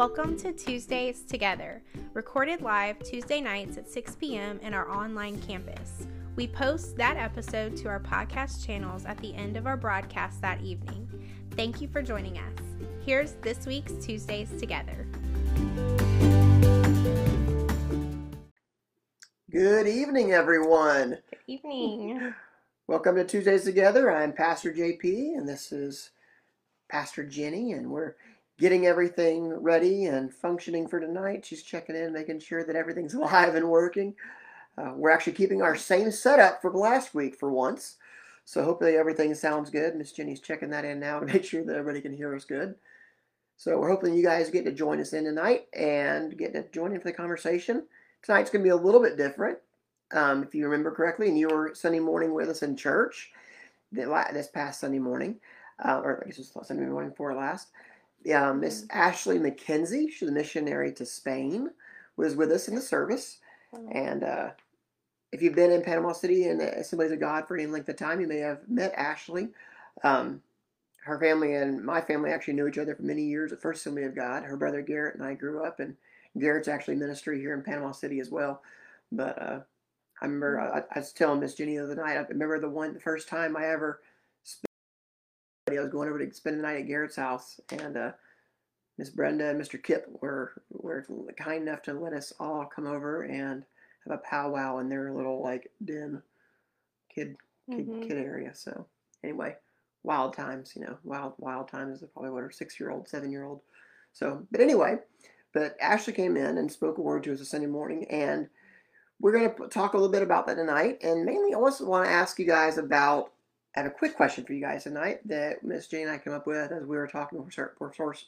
Welcome to Tuesdays Together, recorded live Tuesday nights at 6 p.m. in our online campus. We post that episode to our podcast channels at the end of our broadcast that evening. Thank you for joining us. Here's this week's Tuesdays Together. Good evening, everyone. Good evening. Welcome to Tuesdays Together. I'm Pastor JP, and this is Pastor Jenny, and we're getting everything ready and functioning for tonight. She's checking in, making sure that everything's live and working. Uh, we're actually keeping our same setup from last week for once. So hopefully everything sounds good. Miss Jenny's checking that in now to make sure that everybody can hear us good. So we're hoping you guys get to join us in tonight and get to join in for the conversation. Tonight's going to be a little bit different. Um, if you remember correctly, and you were Sunday morning with us in church this past Sunday morning, uh, or I guess it was Sunday morning before last. Um, Miss mm-hmm. Ashley McKenzie, she's a missionary to Spain, was with us in the service. And uh, if you've been in Panama City and Assemblies of God for any length of time, you may have met Ashley. Um, her family and my family actually knew each other for many years at First Assembly of God. Her brother Garrett and I grew up, and Garrett's actually ministry here in Panama City as well. But uh, I remember mm-hmm. I, I, was telling Miss Jenny the other night. I remember the one the first time I ever I was going over to spend the night at Garrett's house, and uh, Miss Brenda and Mr. Kip were were kind enough to let us all come over and have a powwow in their little like den, kid kid mm-hmm. kid area. So anyway, wild times, you know, wild wild times is probably what a six year old, seven year old. So, but anyway, but Ashley came in and spoke a word to us a Sunday morning, and we're going to talk a little bit about that tonight. And mainly, I also want to ask you guys about I have a quick question for you guys tonight that Miss Jane and I came up with as we were talking before, for source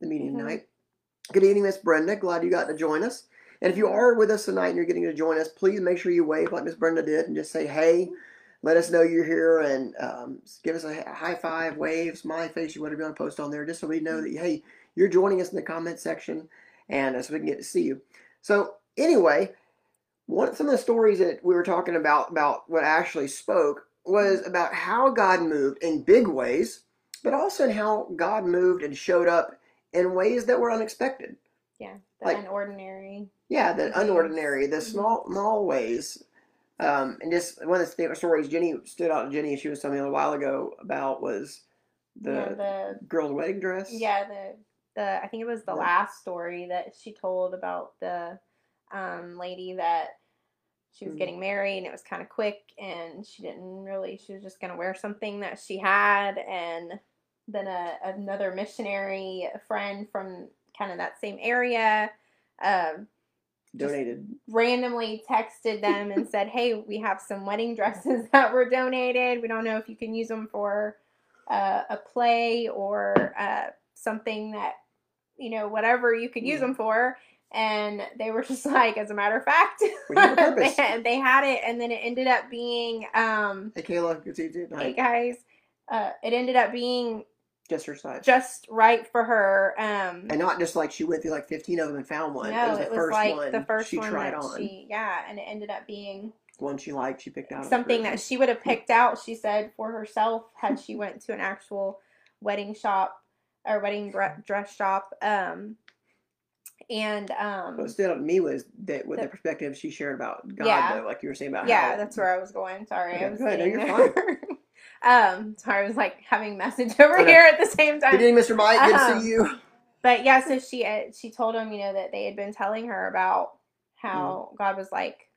the meeting mm-hmm. tonight. Good evening, Miss Brenda. Glad you got to join us. And if you are with us tonight and you're getting to join us, please make sure you wave like Miss Brenda did and just say, hey, let us know you're here and um, give us a high five, wave, smiley face, whatever you want to be on post on there, just so we know that, hey, you're joining us in the comment section and uh, so we can get to see you. So, anyway, one some of the stories that we were talking about, about what Ashley spoke, was about how God moved in big ways, but also in how God moved and showed up in ways that were unexpected. Yeah, the like, unordinary. Yeah, the unordinary, the mm-hmm. small, small ways. Um, and just one of the favorite stories Jenny stood out. Jenny, she was telling me a while ago about was the, yeah, the girl's wedding dress. Yeah, the the I think it was the last story that she told about the um, lady that she was mm-hmm. getting married and it was kind of quick and she didn't really she was just going to wear something that she had and then a, another missionary friend from kind of that same area um, donated randomly texted them and said hey we have some wedding dresses that were donated we don't know if you can use them for uh, a play or uh, something that you know whatever you could use mm. them for and they were just like, as a matter of fact, they, they, had it, and then it ended up being. Um, hey, Kayla, good to see you. Hey, guys. Uh, it ended up being just her size, just right for her. Um, and not just like she went through like fifteen of them and found one. No, it was the it was first like one the first she one tried on. She, yeah, and it ended up being one she liked. She picked out something that she would have picked out. She said for herself had she went to an actual wedding shop or wedding dress shop. Um, and um what stood out to me was that with the, the perspective she shared about God yeah, though, like you were saying about yeah how, that's where I was going sorry okay, I was go ahead, no, you're fine. um sorry I was like having message over okay. here at the same time good evening Mr. Mike good um, to see um, you but yeah so she uh, she told him you know that they had been telling her about how mm. God was like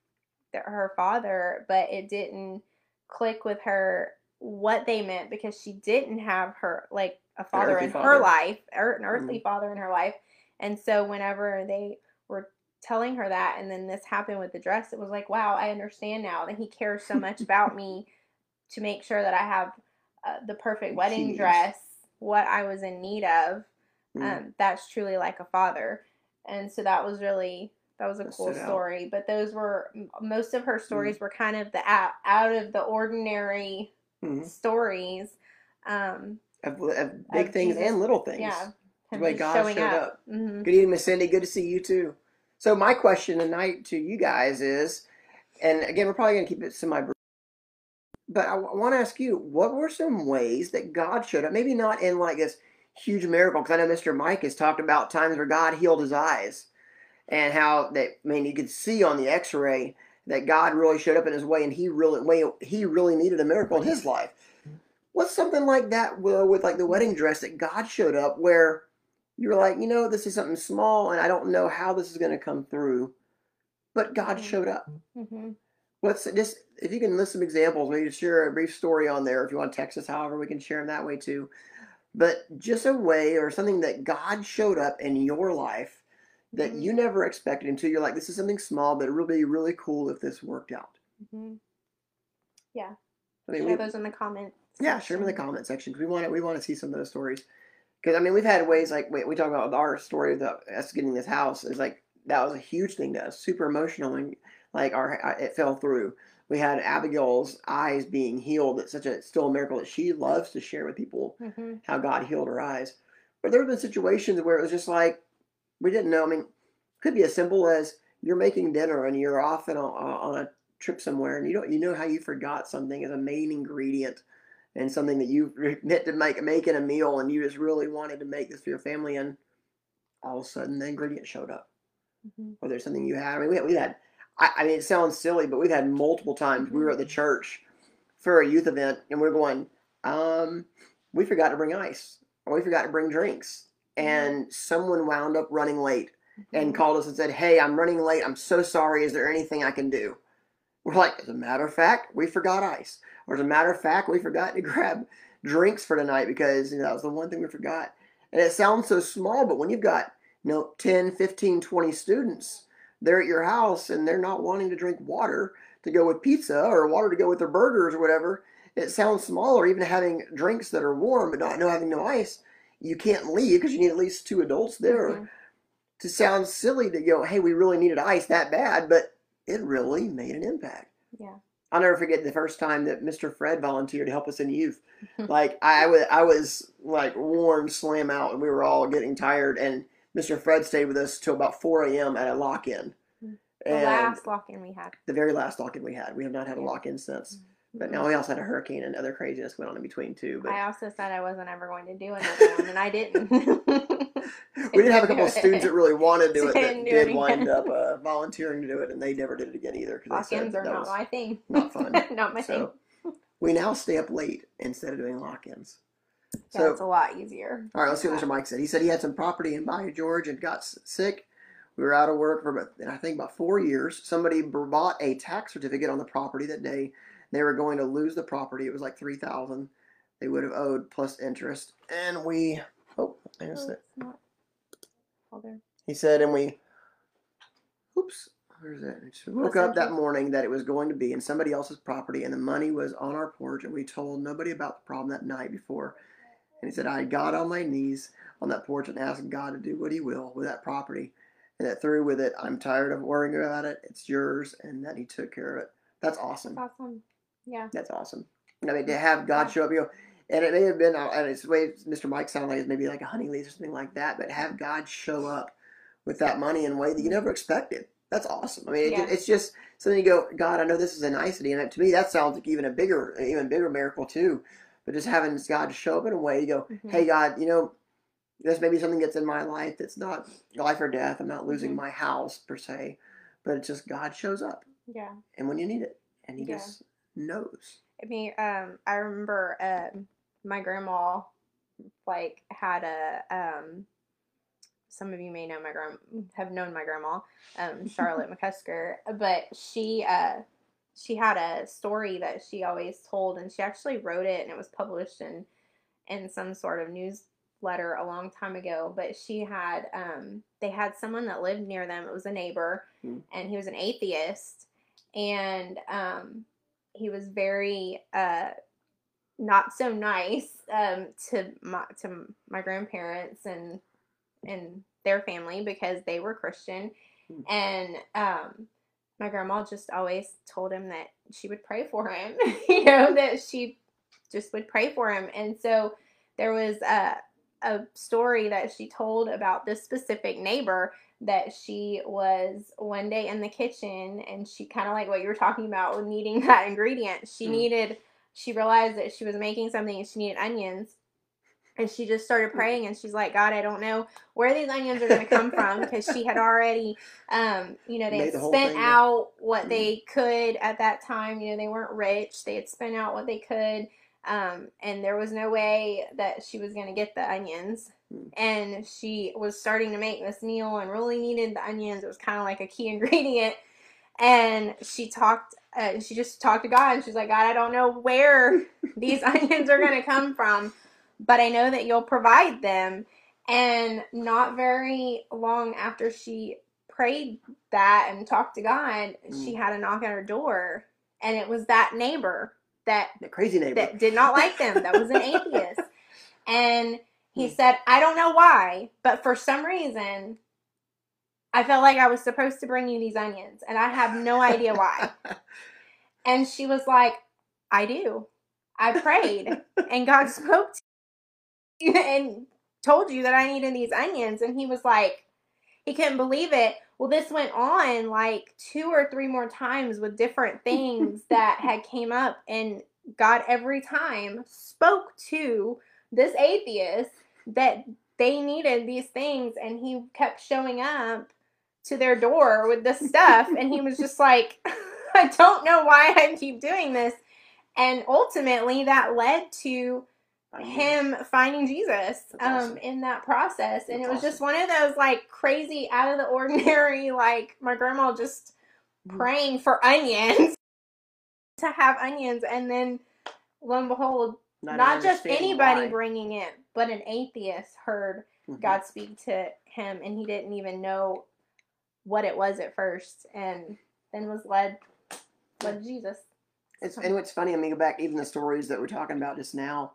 her father but it didn't click with her what they meant because she didn't have her like a father in father. her life or an earthly mm. father in her life and so whenever they were telling her that and then this happened with the dress, it was like, wow, I understand now that he cares so much about me to make sure that I have uh, the perfect wedding Jeez. dress, what I was in need of. Mm. Um, that's truly like a father. And so that was really that was a cool story. Out. But those were most of her stories mm. were kind of the out, out of the ordinary mm. stories. Um, of, of big of things Jesus. and little things. Yeah, the way God showed up. up. Mm-hmm. Good evening, Miss Cindy. Good to see you too. So my question tonight to you guys is, and again, we're probably going to keep it semi but I want to ask you, what were some ways that God showed up? Maybe not in like this huge miracle because I know Mr. Mike has talked about times where God healed his eyes and how that I mean you could see on the X-ray that God really showed up in his way and he really way he really needed a miracle in his life. What's something like that with, with like the wedding dress that God showed up where you were like, you know, this is something small and I don't know how this is going to come through, but God Mhm. showed up. hmm What's just if you can list some examples, maybe share a brief story on there. If you want to text us, however, we can share them that way too. But just a way or something that God showed up in your life that Mhm. you never expected until. You're like, this is something small, but it would be really cool if this worked out. hmm I mean, Share we, those in the comments. yeah, share them in the comment section. comment section 'cause we want to we want to see some of those stories. Because I mean, we've had ways like we, we talk about our story of the, us getting this house is like that was a huge thing to us, super emotional, and like our it fell through. We had Abigail's eyes being healed. It's such a still a miracle that she loves to share with people Mhm. how God healed her eyes. But there have been situations where it was just like we didn't know. I mean, it could be as simple as you're making dinner and you're off on a, on a trip somewhere and you don't you know how you forgot something as a main ingredient and something that you meant to make making a meal and you just really wanted to make this for your family and all of a sudden the ingredient showed up Mhm. or there's something you had. I mean, we, we had, I, I mean, it sounds silly, but we've had multiple times we were at the church for a youth event and we're going, um, we forgot to bring ice or we forgot to bring drinks. And someone wound up running late and Mhm. called us and said, Hey, I'm running late. I'm so sorry. Is there anything I can do? We're like, As a matter of fact, we forgot ice. Or as a matter of fact, we forgot to grab drinks for tonight because you know, that was the one thing we forgot. And it sounds so small, but when you've got, you know, 10, 15, 20 students, they're at your house and they're not wanting to drink water to go with pizza or water to go with their burgers or whatever. It sounds small, or even having drinks that are warm but not no having no ice. You can't leave because you need at least two adults there Mhm. to sound silly to go, hey, we really needed ice that bad, but it really made an impact. Yeah. I'll never forget the first time that Mr. Fred volunteered to help us in youth. like I was, I was like worn slam out, and we were all getting tired. And Mr. Fred stayed with us till about 4 a.m. at a lock-in. The And last lock-in we had. the very last lock-in we had, we have not had a lock-in since. Mm-hmm. But now we also had a hurricane and other craziness went on in between too. But I also said I wasn't ever going to do another one, and I didn't. we did have a couple of students that really wanted to do it that do did it wind up uh, volunteering to do it, and they never did it again either. 'cause they said Lock-ins are not my thing. not fun. not my so thing. we now stay up late instead of doing lock-ins. Yeah, So it's a lot easier. all right, let's see what Mr. Mike said. He said he had some property in Bayou George and got sick. We were out of work for about, I think about four years. Somebody bought a tax certificate on the property that day. They were going to lose the property. It was like three thousand. They would have owed plus interest, and we. Oh, there's Oh, it. it's not. Hold there. He said, and we. Oops, where's that? We woke up that morning that it was going to be in somebody else's property, and the money was on our porch, and we told nobody about the problem that night before. And he said, I got on my knees on that porch and asked God to do what He will with that property, and that through with it, I'm tired of worrying about it. It's yours, and that He took care of it. That's awesome. That's awesome. Yeah. That's awesome. I mean, to have God show up, you know, and it may have been, uh, and it's the way Mr. Mike sounded like it's maybe like a honey lease or something like that, but have God show up with that money in a way that you never expected. That's awesome. I mean, it, Yeah. it's just something you go, God, I know this is a nicety, and to me, that sounds like even a bigger, even bigger miracle too. But just having God show up in a way, you go, Mhm. hey, God, you know, there's maybe something that's in my life that's not life or death. I'm not losing Mhm. my house per se, but it's just God shows up, Yeah. and when you need it, and He Yeah. just knows. I mean, um, I remember um, my grandma, like, had a um. Some of you may know my grand have known my grandma, um, Charlotte McCusker, but she uh, she had a story that she always told, and she actually wrote it, and it was published in in some sort of newsletter a long time ago. But she had um, they had someone that lived near them. It was a neighbor, Hmm. and he was an atheist, and um, he was very uh, not so nice um, to my to my grandparents and and their family because they were Christian, Hmm. and um, my grandma just always told him that she would pray for him. you know that she just would pray for him, and so there was a a story that she told about this specific neighbor that she was one day in the kitchen and she kind of like what you were talking about with needing that ingredient. She Mhm. needed, she realized that she was making something and she needed onions. and she just started praying and she's like god i don't know where these onions are going to come from because she had already um you know they Made had the spent out what Mhm. they could at that time you know they weren't rich they had spent out what they could um and there was no way that she was going to get the onions. Mm. and she was starting to make this meal and really needed the onions. It was kind of like a key ingredient. And she talked uh, she just talked to god. And she's like god i don't know where these onions are going to come from but i know that you'll provide them. And not very long after she prayed that and talked to god she had a knock at her door. And it was that neighbor that The crazy neighbor. that did not like them that was an atheist and he Hmm. said i don't know why but for some reason i felt like i was supposed to bring you these onions and i have no idea why and she was like i do i prayed and god spoke to you and told you that i needed these onions and he was like he couldn't believe it well this went on like two or three more times with different things that had came up and god every time spoke to this atheist that they needed these things and he kept showing up to their door with this stuff and he was just like i don't know why i keep doing this. And ultimately that led to him finding Jesus That's um in that process and That's it was just one of those like crazy out of the ordinary like my grandma just Mhm. praying for onions to have onions and then lo and behold not, just anybody why. bringing it but an atheist heard Mhm. God speak to him and he didn't even know what it was at first and then was led led to Jesus It's, and what's funny, I mean, go back even the stories that we're talking about just now.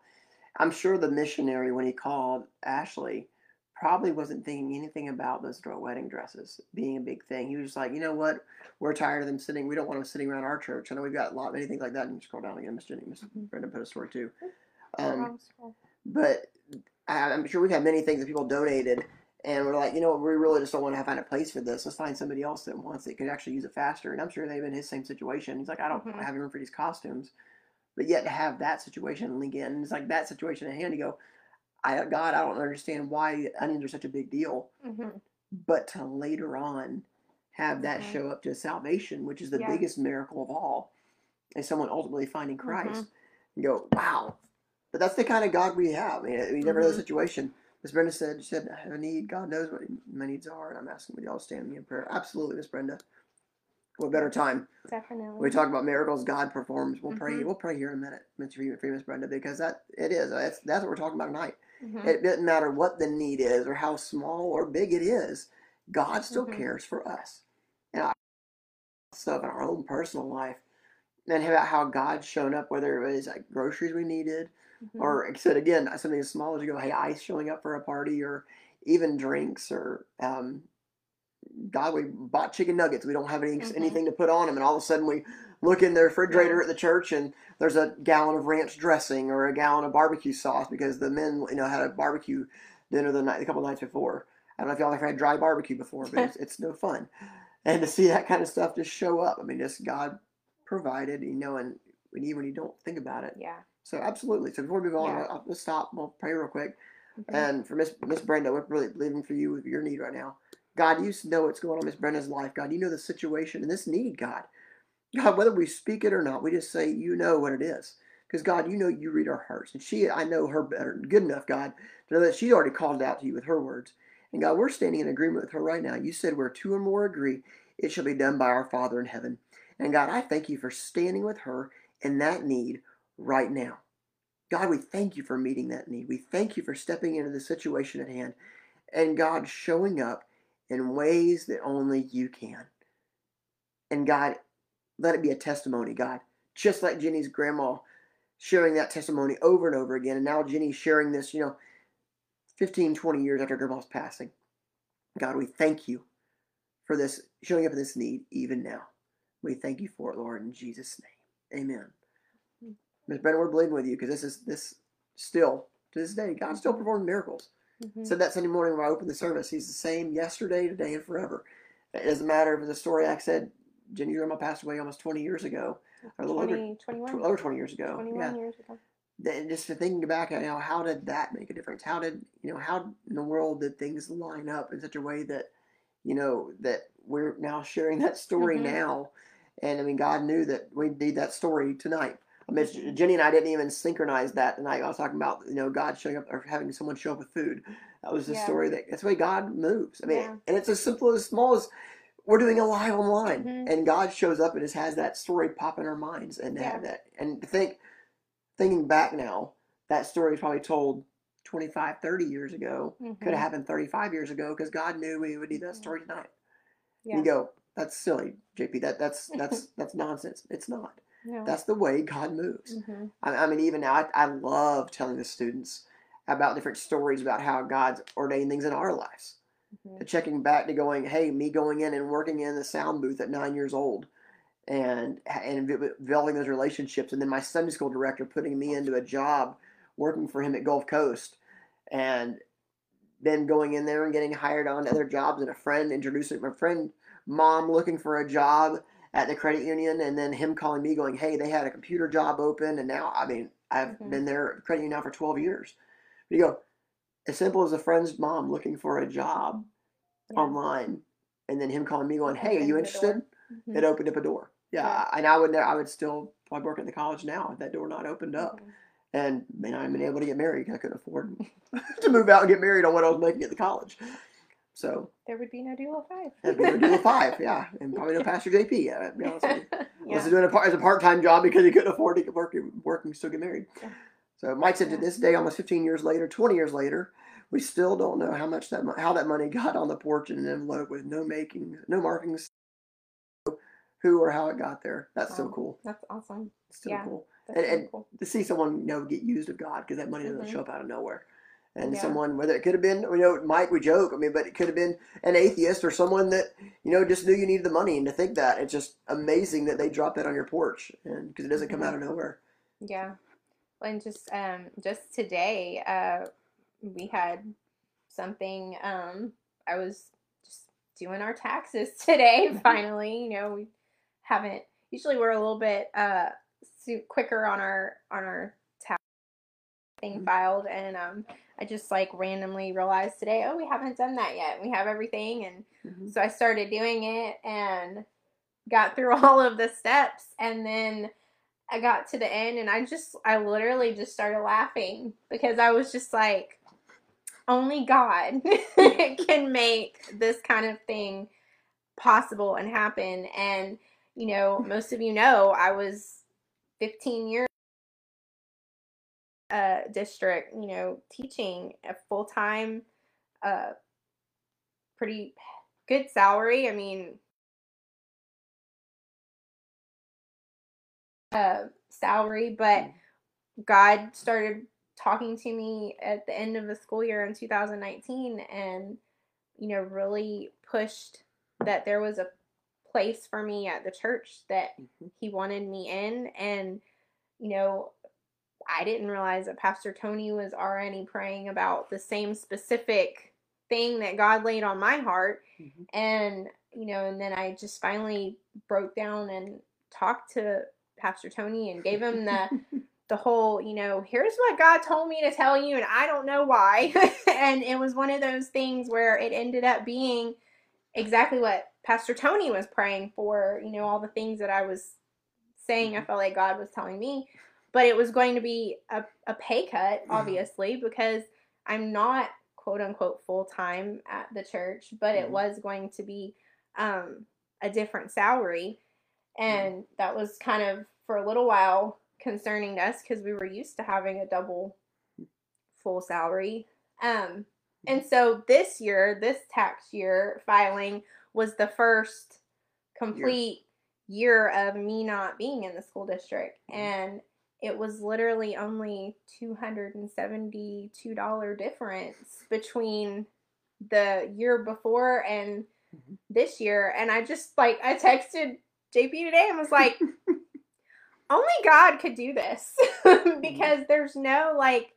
I'm sure the missionary, when he called Ashley, probably wasn't thinking anything about those wedding dresses being a big thing. He was just like, you know what? We're tired of them sitting. We don't want them sitting around our church. I know we've got a lot, many things like that. And scroll down again, Miss Jenny. Miss Mhm. Brenda put a story too. Um, but I'm sure we've had many things that people donated, and we're like, you know, what, we really just don't want to find a place for this. Let's find somebody else that wants it, could actually use it faster. And I'm sure they've been in his same situation. He's like, I don't Mhm. have room for these costumes, but yet to have that situation link in, it's like that situation at hand. You go, I God, I don't understand why onions are such a big deal, Mhm. but to later on have that Mhm. show up to salvation, which is the Yeah. biggest miracle of all, is someone ultimately finding Mm-hmm. Christ. You go, wow. But that's the kind of God we have. I mean, we never know the Mhm. situation. Miss Brenda said, she said, I have a need. God knows what my needs are, and I'm asking would y'all stand me in prayer. Absolutely, Miss Brenda. What better time? definitely we talk about miracles God performs. We'll pray. Mhm. We'll pray here in a minute, Miss Miss Brenda, because that it is. That's that's what we're talking about tonight. Mhm. It doesn't matter what the need is or how small or big it is. God still Mhm. cares for us. And I stuff in our own personal life, and about how God's shown up, whether it was like groceries we needed, Mhm. or like I said again, something as small as you go, hey, ice showing up for a party, or even drinks, or um, God, we bought chicken nuggets. We don't have any Mhm. anything to put on them, and all of a sudden we look in the refrigerator at the church, and there's a gallon of ranch dressing or a gallon of barbecue sauce because the men, you know, had a barbecue dinner the night, a couple nights before. I don't know if y'all ever had dry barbecue before, but it's, it's no fun. And to see that kind of stuff just show up, I mean, just God provided, you know, and when you when you don't think about it. yeah So absolutely. So before we move on, Yeah. I'll, let's stop. We'll pray real quick. Mhm. And for Miss Miss Brenda, we're really believing for you with your need right now. God, you know what's going on in Miss Brenda's life. God, you know the situation and this need, God. God, whether we speak it or not, we just say you know what it is. Because God, you know you read our hearts. And she, I know her better, good enough, God, to know that she's already called out to you with her words. And God, we're standing in agreement with her right now. You said where two or more agree, it shall be done by our Father in heaven. And God, I thank you for standing with her in that need right now. God, we thank you for meeting that need. We thank you for stepping into the situation at hand. And God, showing up in ways that only you can. And God, let it be a testimony, God. Just like Jenny's grandma sharing that testimony over and over again. And now Jenny's sharing this, you know, 15, 20 years after grandma's passing. God, we thank you for this, showing up in this need even now. We thank you for it, Lord, in Jesus' name. Amen. Mm. Ms. Brennan, we're believing with you because this is this still to this day, God's still performing miracles. Mhm. Said that Sunday morning when I opened the service. He's the same yesterday, today, and forever. It doesn't matter if it's a story I said. Jenny Grandma passed away almost 20 years ago, or a little over, 20, 21, over 20 years ago. 21 Yeah, years ago then just to thinking back, you know, how did that make a difference? How did you know how in the world did things line up in such a way that you know that we're now sharing that story Mhm. now, and I mean, God knew that we need that story tonight. I mean, Jenny and I didn't even synchronize that tonight. I was talking about you know God showing up or having someone show up with food. That was the Yeah. story that that's the way God moves. I mean, Yeah. and it's as simple as small as we're doing a live online, Mhm. and God shows up and just has that story pop in our minds, and to have that, and to think, thinking back now, that story was probably told 25, 30 years ago. Could Mhm. have happened 35 years ago because God knew we would need that Mhm. story tonight. Yeah. You go, that's silly, JP. That that's that's that's nonsense. It's not. No. That's the way God moves. Mhm. I, I mean, even now, I, I love telling the students about different stories about how God's ordained things in our lives. Mhm. To checking back to going, hey, me going in and working in the sound booth at nine years old, and and developing those relationships, and then my Sunday school director putting me into a job working for him at Gulf Coast, and then going in there and getting hired on to other jobs, and a friend introducing my friend mom looking for a job at the credit union, and then him calling me going, hey, they had a computer job open, and now I mean I've Mhm. been there credit union now for twelve years. You go, as simple as a friend's mom looking for a job Yeah. online, and then him calling me going, "Hey, are you interested?" Mhm. It opened up a door. Yeah, Yeah. and I would I would still probably work at the college now if that door not opened up, Mhm. and may not have been able to get married. I couldn't afford to move out and get married on what I was making at the college. So There would be no dual five. that'd be a deal of five, yeah, and probably no Pastor JP. Yeah, to be honest with you. Unless yeah. doing it as a part time job because he couldn't afford to get work, work and still get married. Yeah. So Mike said to this day, almost 15 years later, 20 years later, we still don't know how much that how that money got on the porch in an envelope with no making, no markings, who or how it got there. That's so cool. That's awesome. It's so Yeah. cool That's And- so and- cool. to see someone you know get used of God because that money doesn't Mhm. show up out of nowhere. And Yeah. someone, whether it could have been, you know, Mike, we joke, I mean, but it could have been an atheist or someone that, you know, just knew you needed the money. And to think that, it's just amazing that they dropped that on your porch and because it doesn't come out of nowhere. Yeah. And just um just today, uh we had something um I was just doing our taxes today finally. You know, we haven't usually we're a little bit uh quicker on our on our tax thing Mhm. filed and um I just like randomly realized today, oh, we haven't done that yet. We have everything and Mhm. so I started doing it and got through all of the steps and then I got to the end and I just I literally just started laughing because I was just like only God can make this kind of thing possible and happen and you know most of you know I was 15 years uh district you know teaching a full-time uh pretty good salary I mean uh, salary, but God started talking to me at the end of the school year in 2019 and, you know, really pushed that there was a place for me at the church that Mhm. He wanted me in. And, you know, I didn't realize that Pastor Tony was already praying about the same specific thing that God laid on my heart. Mhm. and you know and then i just finally broke down and talked to pastor tony and gave him the the whole you know here's what god told me to tell you and i don't know why. And it was one of those things where it ended up being exactly what pastor tony was praying for you know all the things that i was saying i felt like god was telling me but it was going to be a, a pay cut obviously because i'm not quote unquote full time at the church, but it Mhm. was going to be um, a different salary. And that was kind of for a little while concerning us because we were used to having a double full salary. Um, and so this year, this tax year filing was the first complete year of me not being in the school district. Mhm. And it was literally only $272 difference between the year before and Mhm. this year. And I just like, I texted JP today and was like, only God could do this because there's no like,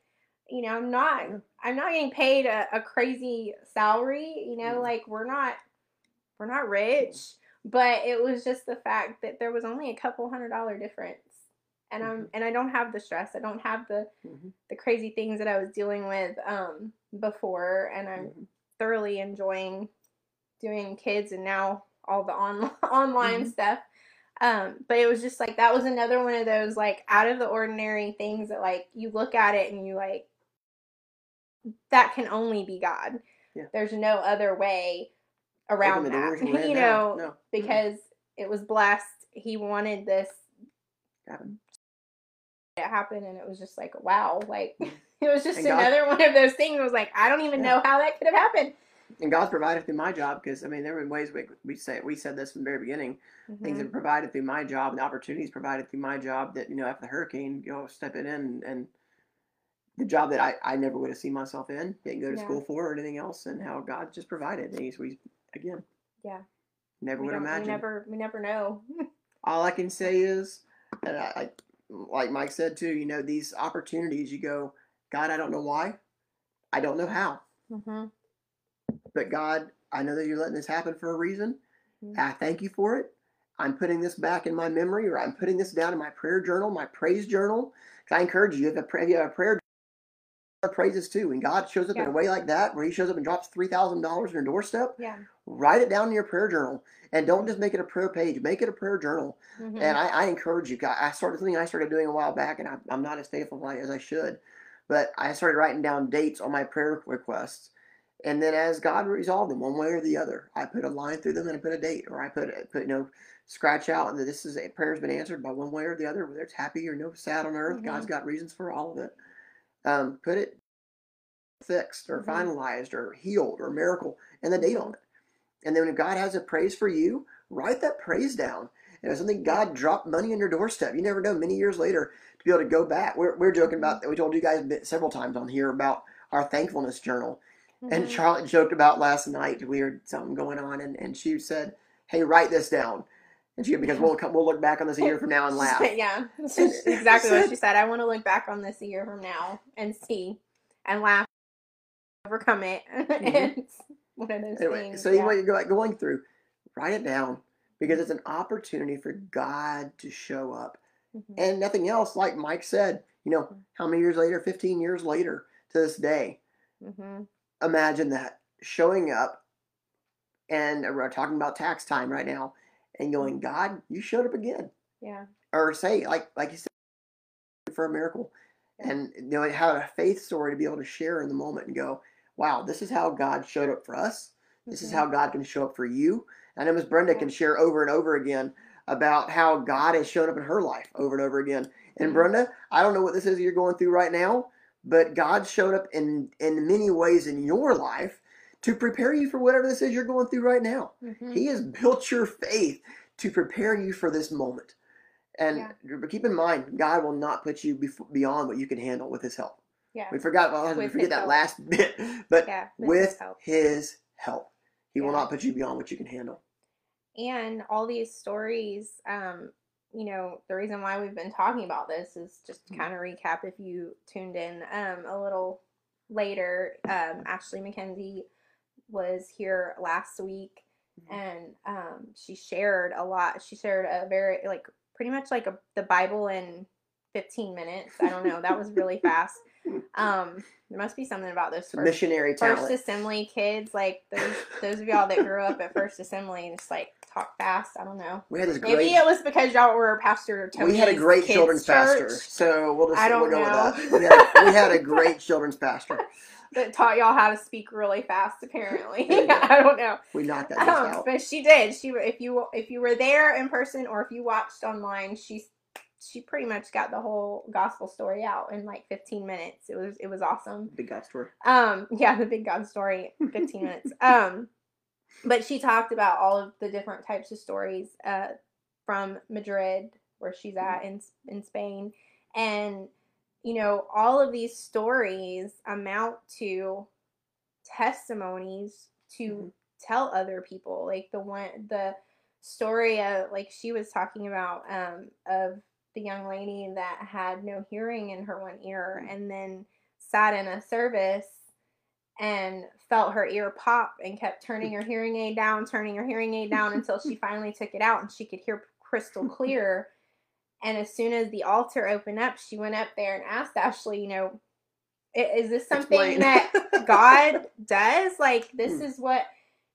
you know, I'm not, I'm not getting paid a, a crazy salary, you know, Mhm. like we're not, we're not rich, but it was just the fact that there was only a couple hundred dollar difference and I'm Mhm. and I don't have the stress. I don't have the Mhm. the crazy things that I was dealing with um before and I'm Mhm. thoroughly enjoying doing kids and now all the on- online Mhm. stuff. Um, but it was just like that was another one of those like out of the ordinary things that like you look at it and you like that can only be God. Yeah. There's no other way around Open the doors that. you know, No. Mm-mm. because it was blessed. He wanted this Happen. happened and it was just like wow, like Mhm. it was just And God- another one of those things. It was like I don't even Yeah. know how that could have happened. And God's provided through my job because I mean there were ways we we say we said this from the very beginning. Things Mhm. that provided through my job and opportunities provided through my job that you know after the hurricane you know stepping in and, and the job that I, I never would have seen myself in didn't go to Yeah. school for or anything else and how God just provided and he's we again Yeah. never we, would don't- we imagine never we never know. all I can say is, and I, I, like Mike said too, you know, these opportunities, you go, God, I don't know why, I don't know how, mm-hmm. but God, I know that you're letting this happen for a reason. Mhm. I thank you for it. I'm putting this back in my memory, or I'm putting this down in my prayer journal, my praise journal. I encourage you, if, a, if you have a prayer journal, praises too. And God shows up in a way like that, where He shows up and drops three thousand dollars on your doorstep, Yeah. write it down in your prayer journal, and don't just make it a prayer page. Make it a prayer journal. Mhm. And I, I encourage you. I started something I started doing a while back, and I, I'm not as faithful as I should. But I started writing down dates on my prayer requests, and then as God resolved them one way or the other, I put a line through them and I put a date, or I put put you know scratch out that this is a prayer's been answered by one way or the other, whether it's happy or no sad on earth. Mhm. God's got reasons for all of it. Um, put it fixed or Mhm. finalized or healed or miracle and the date on it. And then when God has a praise for you, write that praise down. And if something God dropped money on your doorstep, you never know. Many years later, to be able to go back, we're, we're joking about. We told you guys several times on here about our thankfulness journal. And Mhm. Charlotte joked about last night. We had something going on, and, and she said, "Hey, write this down." And she because we'll we'll look back on this a year from now and laugh. yeah, that's And- just exactly what she said. I want to look back on this a year from now and see and laugh, overcome it. it's one of those Anyway, things. so yeah. what you're going through, write it down because it's an opportunity for God to show up. Mhm. and nothing else. Like Mike said, you know, how many years later, 15 years later to this day, Mhm. imagine that showing up and we're talking about tax time right now and going, God, you showed up again. Yeah. Or say, like, like you said, for a miracle. Yeah. And you know, have a faith story to be able to share in the moment and go, wow, this is how God showed up for us. This is Mhm. how God can show up for you. And Miss Brenda Yeah. can share over and over again about how God has shown up in her life over and over again. And Mhm. Brenda, I don't know what this is you're going through right now, but God showed up in in many ways in your life to prepare you for whatever this is you're going through right now. Mhm. He has built your faith to prepare you for this moment. And but keep in mind, God will not put you bef- beyond what you can handle with His help. Yeah. We forgot. Well, we forget that help. last bit, but Yeah. With, with his help. His help, He will not put you beyond what you can handle. and all these stories um you know the reason why we've been talking about this is just to Mhm. kind of recap if you tuned in um a little later um ashley mckenzie was here last week Mhm. and um she shared a lot she shared a very like pretty much like a, the bible in 15 minutes i don't know that was really fast um there must be something about those first missionary First. Assembly kids, like those those of y'all that grew up at First Assembly and just like talk fast. I don't know. We had this Maybe great. it was because y'all were Pastor Tony's we had a great children's pastor, so we'll just I don't we'll go know. with that. We had, a, we had a great children's pastor. that taught y'all how to speak really fast. Apparently, There you go. I don't know. We knocked that Um, out. but she did. She if you if you were there in person or if you watched online, she's she pretty much got the whole gospel story out in like 15 minutes. It was it was awesome. Big God story. Um, yeah, the big God story, 15 minutes. Um, but she talked about all of the different types of stories uh, from Madrid, where she's at in in Spain, and you know all of these stories amount to testimonies to Mhm. tell other people. Like the one the story of like she was talking about um of the young lady that had no hearing in her one ear Mhm. and then sat in a service and felt her ear pop and kept turning her hearing aid down, turning her hearing aid down until she finally took it out and she could hear crystal clear. And as soon as the altar opened up, she went up there and asked Ashley, you know, is this something Explain. that God does? Like, this Hmm. is what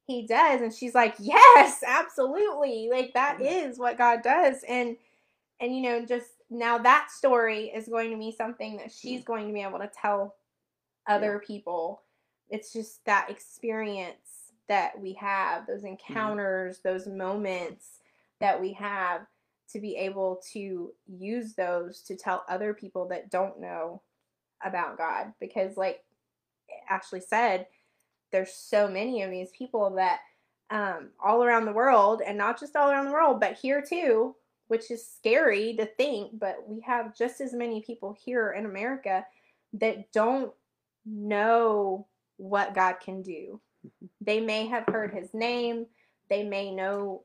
he does. And she's like, yes, absolutely. Like, that Hmm. what God does. And, and, you know, just now that story is going to be something that she's going to be able to tell other people. It's just that experience that we have, those encounters, those moments that we have to be able to use those to tell other people that don't know about God. Because, like Ashley said, there's so many of these people that um, all around the world, and not just all around the world, but here too, which is scary to think, but we have just as many people here in America that don't know what God can do. They may have heard his name, they may know,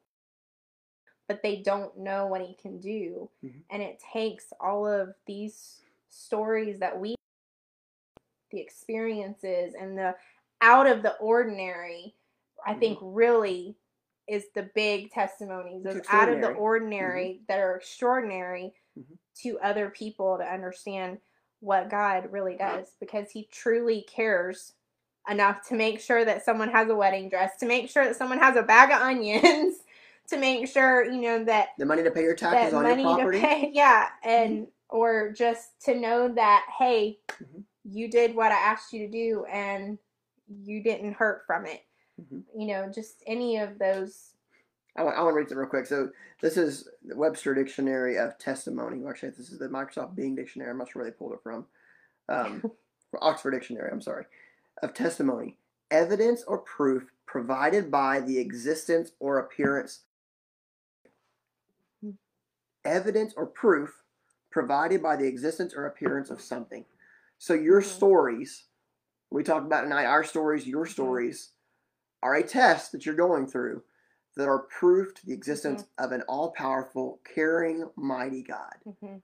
but they don't know what he can do. Mhm. And it takes all of these stories that we, the experiences and the out of the ordinary, I think really is the big testimonies, those out of the extraordinary. ordinary that are extraordinary Mhm. to other people to understand what God really does because he truly cares enough to make sure that someone has a wedding dress, to make sure that someone has a bag of onions, to make sure, you know, that The money to pay your taxes on money your to property. pay, yeah, and or just to know that hey, Mhm. you did what I asked you to do and you didn't hurt from it. Mhm. You know, just any of those. I want, I want to read it real quick. So this is the Webster Dictionary of Testimony. Actually, this is the Microsoft Bing Dictionary. I'm not sure where they pulled it from. Um, Oxford Dictionary. I'm sorry. Of testimony, evidence or proof provided by the existence or appearance. Evidence or proof provided by the existence or appearance of something. So your Mhm. stories, we talked about tonight, our stories, your Mhm. stories, are a test that you're going through that are proof to the existence Mm-hmm. of an all-powerful, caring, mighty God. Mhm.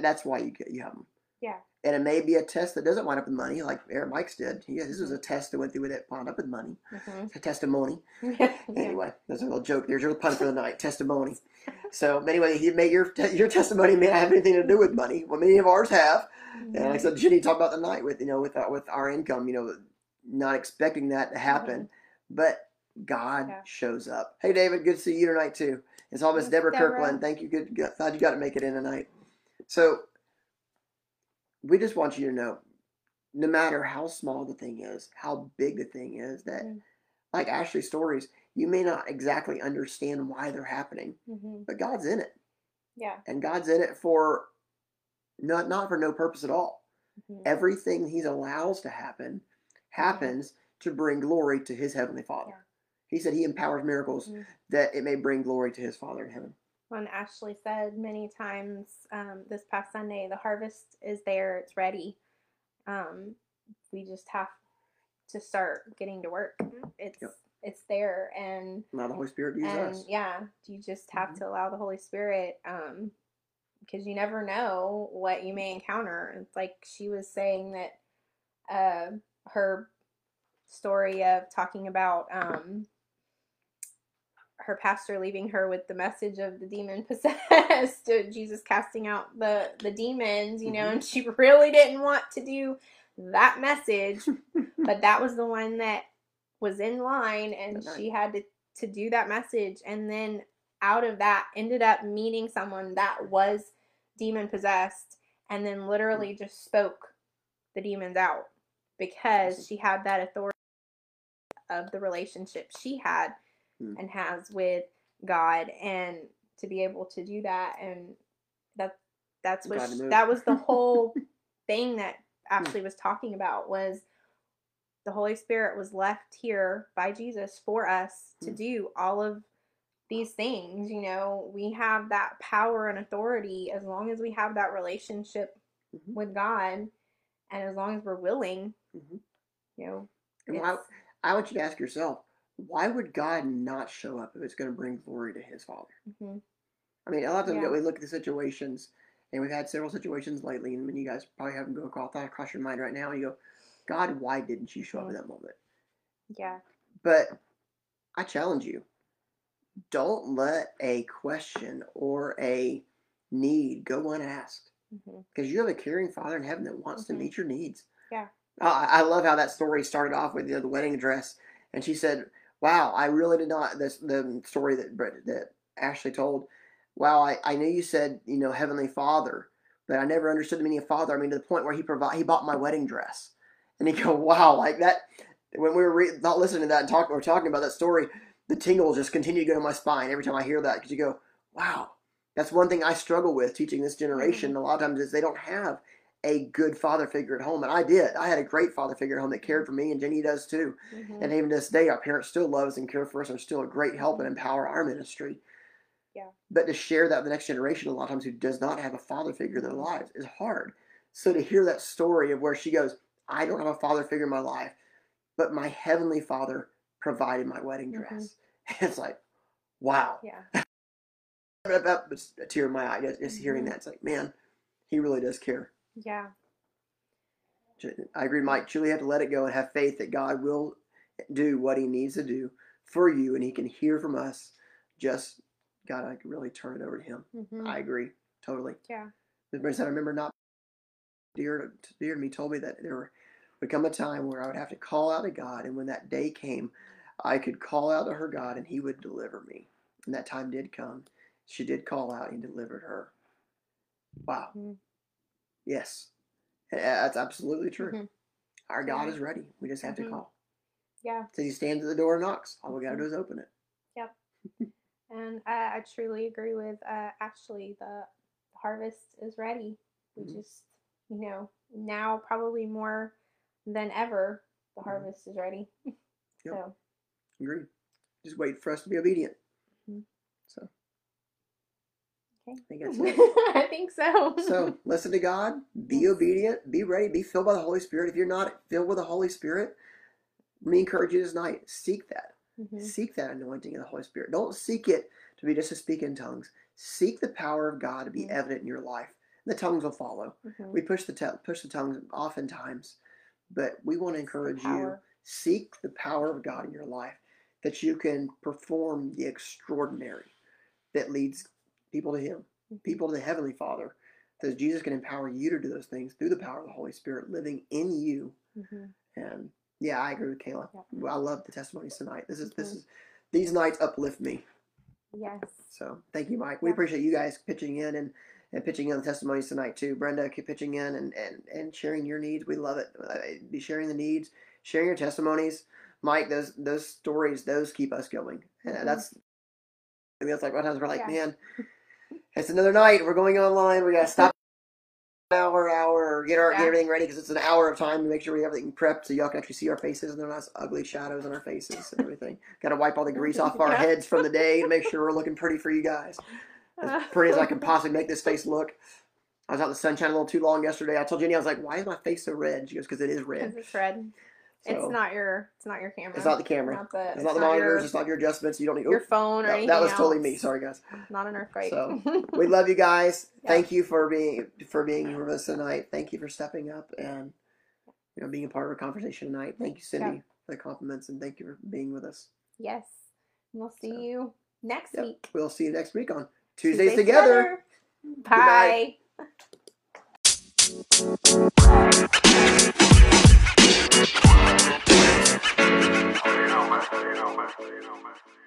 That's why you get you have them. Yeah. And it may be a test that doesn't wind up with money, like Aaron Mike's did. Yeah, this Mm-hmm. was a test that went through with it, wound up with money. Mhm. A testimony. yeah. Anyway, that's a little joke. There's your pun for the night. Testimony. So anyway, he may your your testimony may not have anything to do with money. Well, many of ours have. And like I said, Jenny talked about the night with you know with our, with our income, you know, not expecting that to happen, but God Mm-hmm. Yeah. shows up. Hey, David, good to see you tonight too. It's all Miss Deborah, Deborah. Kirkland. Thank you. Good. good- Glad you got to make it in tonight. So we just want you to know, no matter how small the thing is, how big the thing is, that Mhm. like Ashley's stories, you may not exactly understand why they're happening, Mhm. but God's in it, Yeah. and God's in it for not not for no purpose at all Mhm. everything he allows to happen happens to bring glory to his heavenly father Yeah. he said he empowers miracles Mhm. that it may bring glory to his father in heaven When Ashley said many times um, this past Sunday, the harvest is there, it's ready. Um, we just have to start getting to work. It's Yep. it's there, and now the holy spirit and us yeah, you just have Mhm. to allow the Holy Spirit, um, because you never know what you may encounter. It's like she was saying that uh, her story of talking about um, her pastor leaving her with the message of the demon possessed, uh, Jesus casting out the the demons, you know, Mhm. and she really didn't want to do that message, but that was the one that was in line and she had to, to do that message. And then out of that ended up meeting someone that was demon possessed and then literally just spoke the demons out because she had that authority of the relationship she had Hmm. and has with God and to be able to do that and that that's what God to sh- move. that was the whole thing that Ashley was talking about was the Holy Spirit was left here by Jesus for us to Hmm. do all of these things. You know, we have that power and authority as long as we have that relationship Mhm. with God and as long as we're willing, Mhm. you know. Why- it's- i want you to ask yourself why would god not show up if it's going to bring glory to his father mhm. i mean a lot of times Yeah. we look at the situations and we've had several situations lately and when you guys probably have them go across, across your mind right now and you go god why didn't you show up Mhm. in that moment Yeah. But I challenge you don't let a question or a need, go unasked. Because you have a caring Father in heaven that wants to meet your needs. Yeah. Uh, I love how that story started off with you know, the wedding dress, and she said, "Wow, I really did not." This the story that that Ashley told. Wow, I, I knew you said you know Heavenly Father, but I never understood the meaning of Father. I mean, to the point where he provide he bought my wedding dress, and he go, "Wow, like that." When we were re- not listening to that and talking, or talking about that story, the tingles just continue to go to my spine every time I hear that because you go, "Wow." That's one thing I struggle with teaching this generation. Mm-hmm. A lot of times is they don't have a good father figure at home, and I did. I had a great father figure at home that cared for me, and Jenny does too. Mhm. And even this day, our parents still love us and care for us, and are still a great help and empower our ministry. Yeah. But to share that with the next generation, a lot of times who does not have a father figure in their Mhm. lives, is hard. So to hear that story of where she goes, "I don't have a father figure in my life, but my heavenly Father provided my wedding Mhm. dress," it's like, wow Yeah. a tear in my eye just, just hearing Mhm. that. It's like, man, he really does care. Yeah. I agree, Mike. Truly have to let it go and have faith that God will do what he needs to do for you and he can hear from us. Just got to really turn it over to him. Mhm. I agree. Totally. Yeah. Said, I remember not dear, dear to me told me that there would come a time where I would have to call out to God. And when that day came, I could call out to her God and he would deliver me. And that time did come. She did call out and delivered her. Wow. Mhm. Yes. That's absolutely true. Mhm. Our God Yeah. is ready. We just have Mhm. to call. Yeah. So he stands at the door and knocks. All we got to do is open it. Yep. and I, I truly agree with uh, Ashley. The harvest is ready. We Mhm. just, you know, now probably more than ever, the Mhm. harvest is ready. Yep. So, Agree. Just wait for us to be obedient. Mhm. So. I think that's it. I think so. So listen to God, be Yes. obedient, be ready, be filled by the Holy Spirit. If you're not filled with the Holy Spirit, let me encourage you tonight, seek that. Mhm. Seek that anointing of the Holy Spirit. Don't seek it to be just to speak in tongues. Seek the power of God to be Mhm. evident in your life. The tongues will follow. Mhm. We push the te- push the tongues oftentimes, but we want to encourage you seek the power of God in your life that you can perform the extraordinary that leads people to Him, people to the Heavenly Father. Because Jesus can empower you to do those things through the power of the Holy Spirit living in you. Mhm. And yeah, I agree with Kayla. Yeah. I love the testimonies tonight. This is this Mhm. is these nights uplift me. Yes. So thank you, Mike. We Yeah. appreciate you guys pitching in and, and pitching in the testimonies tonight too. Brenda, keep pitching in and, and, and sharing your needs. We love it. Uh, Be sharing the needs, sharing your testimonies. Mike, those those stories, those keep us going. And Mhm. that's I mean, it's like one times we're like, Yeah. man, it's another night. We're going online. We gotta stop an hour, hour, get our get everything ready because it's an hour of time to make sure we have everything prepped so y'all can actually see our faces and they're not ugly shadows on our faces and everything. Got to wipe all the grease off our heads from the day to make sure we're looking pretty for you guys as pretty as I can possibly make this face look. I was out in the sunshine a little too long yesterday. I told Jenny I was like, "Why is my face so red?" She goes, "Because it is red. Because it's red. So, it's not your. It's not your camera. It's not the camera. Not the. It's not the monitors. It's not your adjustments. You don't need. your phone or no, anything that was totally me. Sorry, guys. Not an earthquake. So, We love you guys. Yeah. Thank you for being for being here with us tonight. Thank you for stepping up and you know being a part of our conversation tonight. Thank you, Cindy, Yeah. for the compliments and thank you for being with us. yes. We'll see So, you next Yep. week. We'll see you next week on Tuesdays, Tuesdays together. Bye. You know, man. You